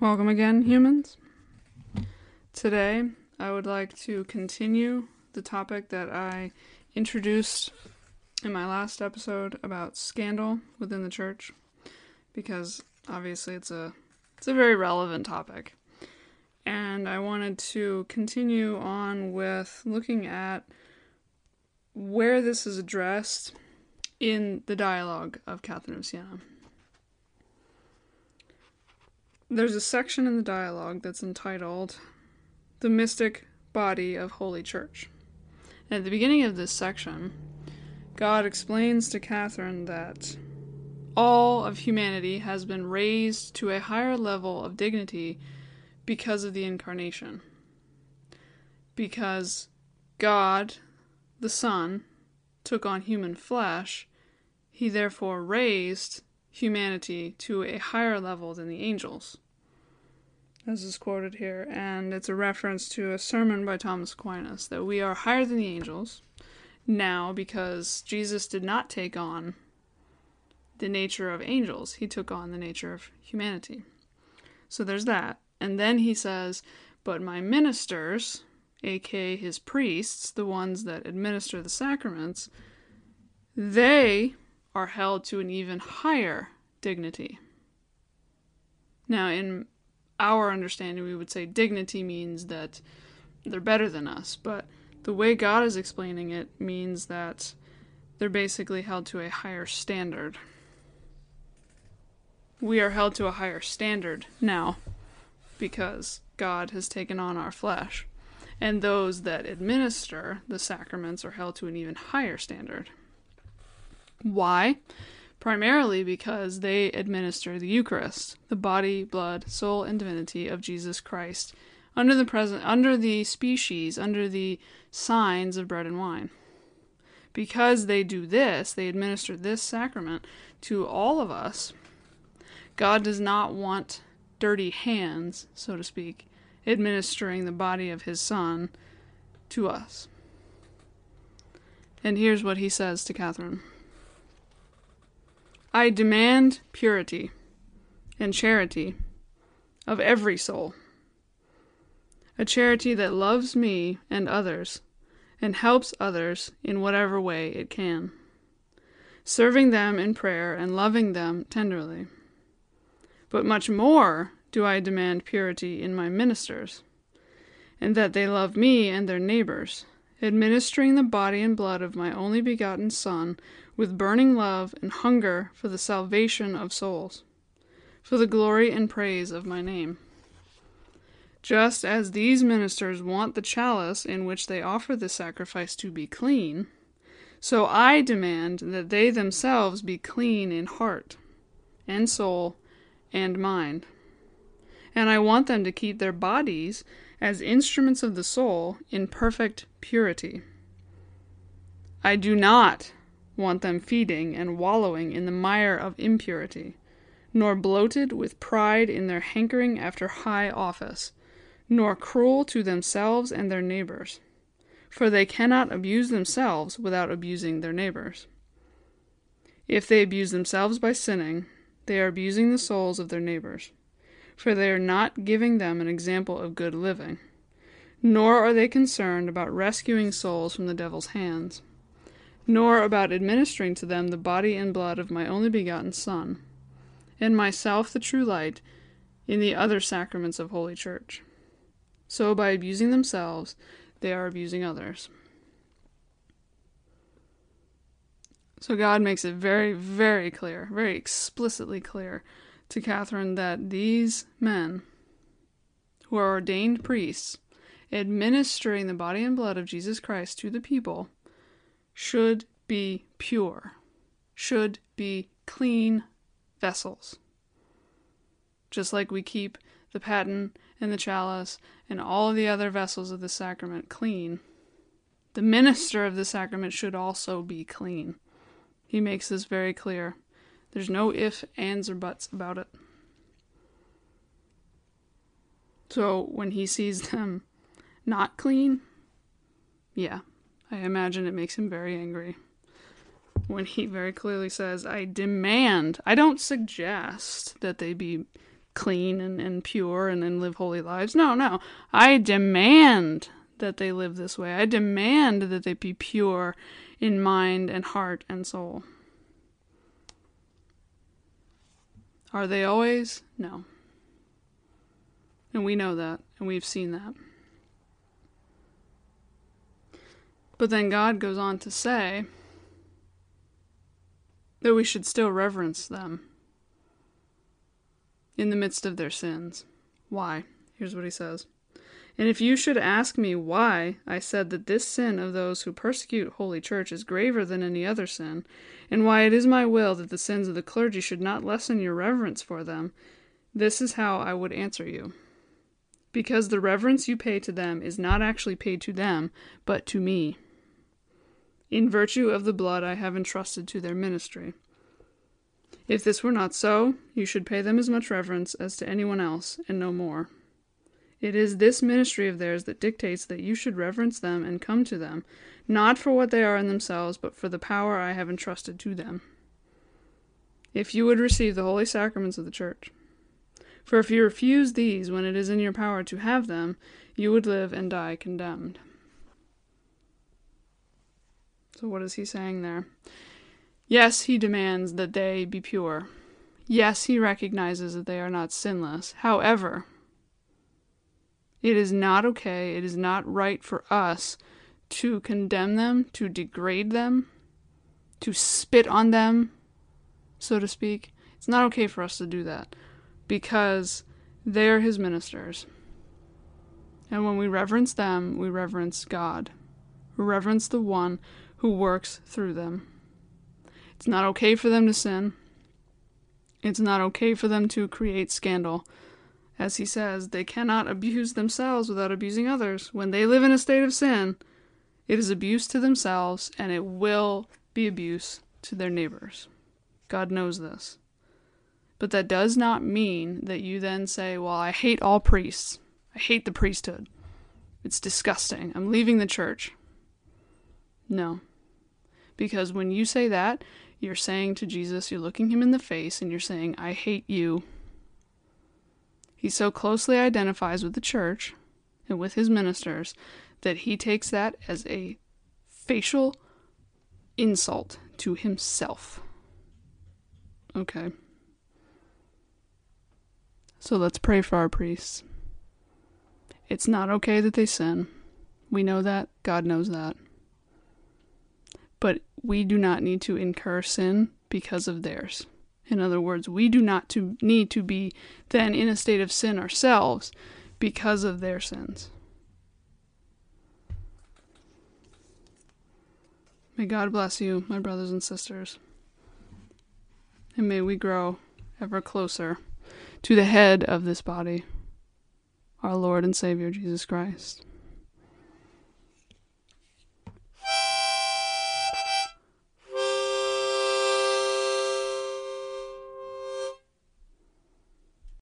Welcome again, humans. Today, I would like to continue the topic that I introduced in my last episode about scandal within the church because obviously it's a it's a very relevant topic. And I wanted to continue on with looking at where this is addressed in the dialogue of Catherine of Siena. There's a section in the dialogue that's entitled The Mystic Body of Holy Church. At the beginning of this section, God explains to Catherine that all of humanity has been raised to a higher level of dignity because of the incarnation. Because God, the Son, took on human flesh, he therefore raised humanity to a higher level than the angels. As is quoted here, and it's a reference to a sermon by Thomas Aquinas that we are higher than the angels now because Jesus did not take on the nature of angels, he took on the nature of humanity. So there's that. And then he says, But my ministers, aka his priests, the ones that administer the sacraments, they are held to an even higher dignity. Now, in our understanding, we would say dignity means that they're better than us, but the way God is explaining it means that they're basically held to a higher standard. We are held to a higher standard now because God has taken on our flesh, and those that administer the sacraments are held to an even higher standard. Why? Primarily because they administer the Eucharist, the body, blood, soul, and divinity of Jesus Christ, under the present under the species, under the signs of bread and wine. Because they do this, they administer this sacrament to all of us. God does not want dirty hands, so to speak, administering the body of his son to us. And here's what he says to Catherine. I demand purity and charity of every soul, a charity that loves me and others and helps others in whatever way it can, serving them in prayer and loving them tenderly. But much more do I demand purity in my ministers, and that they love me and their neighbors, administering the body and blood of my only begotten Son with burning love and hunger for the salvation of souls, for the glory and praise of my name. Just as these ministers want the chalice in which they offer the sacrifice to be clean, so I demand that they themselves be clean in heart, and soul, and mind. And I want them to keep their bodies as instruments of the soul in perfect purity. I do not want them feeding and wallowing in the mire of impurity, nor bloated with pride in their hankering after high office, nor cruel to themselves and their neighbors, for they cannot abuse themselves without abusing their neighbors. If they abuse themselves by sinning, they are abusing the souls of their neighbors, for they are not giving them an example of good living, nor are they concerned about rescuing souls from the devil's hands nor about administering to them the body and blood of my only begotten Son, and myself the true light in the other sacraments of Holy Church. So by abusing themselves, they are abusing others. So God makes it very, very clear, very explicitly clear to Catherine that these men, who are ordained priests, administering the body and blood of Jesus Christ to the people, should be pure, should be clean vessels. Just like we keep the paten and the chalice and all the other vessels of the sacrament clean, the minister of the sacrament should also be clean. He makes this very clear. There's no if, ands, or buts about it. So when he sees them not clean, yeah, I imagine it makes him very angry when he very clearly says, I demand, I don't suggest that they be clean and, and pure and, and live holy lives. No, no. I demand that they live this way. I demand that they be pure in mind and heart and soul. Are they always? No. And we know that, and we've seen that. But then God goes on to say that we should still reverence them in the midst of their sins. Why? Here's what he says. And if you should ask me why I said that this sin of those who persecute Holy Church is graver than any other sin, and why it is my will that the sins of the clergy should not lessen your reverence for them, this is how I would answer you. Because the reverence you pay to them is not actually paid to them, but to me, in virtue of the blood I have entrusted to their ministry. If this were not so, you should pay them as much reverence as to anyone else, and no more. It is this ministry of theirs that dictates that you should reverence them and come to them, not for what they are in themselves, but for the power I have entrusted to them. If you would receive the holy sacraments of the Church. For if you refuse these when it is in your power to have them, you would live and die condemned. So, what is he saying there? Yes, he demands that they be pure. Yes, he recognizes that they are not sinless. However, it is not okay, it is not right for us to condemn them, to degrade them, to spit on them, so to speak. It's not okay for us to do that because they are his ministers. And when we reverence them, we reverence God. We reverence the one who works through them. It's not okay for them to sin. It's not okay for them to create scandal. As he says, they cannot abuse themselves without abusing others. When they live in a state of sin, it is abuse to themselves and it will be abuse to their neighbors. God knows this. But that does not mean that you then say, Well, I hate all priests. I hate the priesthood. It's disgusting. I'm leaving the church. No. Because when you say that, you're saying to Jesus, you're looking him in the face and you're saying, I hate you he so closely identifies with the church and with his ministers that he takes that as a facial insult to himself. Okay. So let's pray for our priests. It's not okay that they sin. We know that. God knows that. But we do not need to incur sin because of theirs. In other words, we do not to need to be then in a state of sin ourselves because of their sins. May God bless you, my brothers and sisters. And may we grow ever closer to the head of this body, our Lord and Savior Jesus Christ.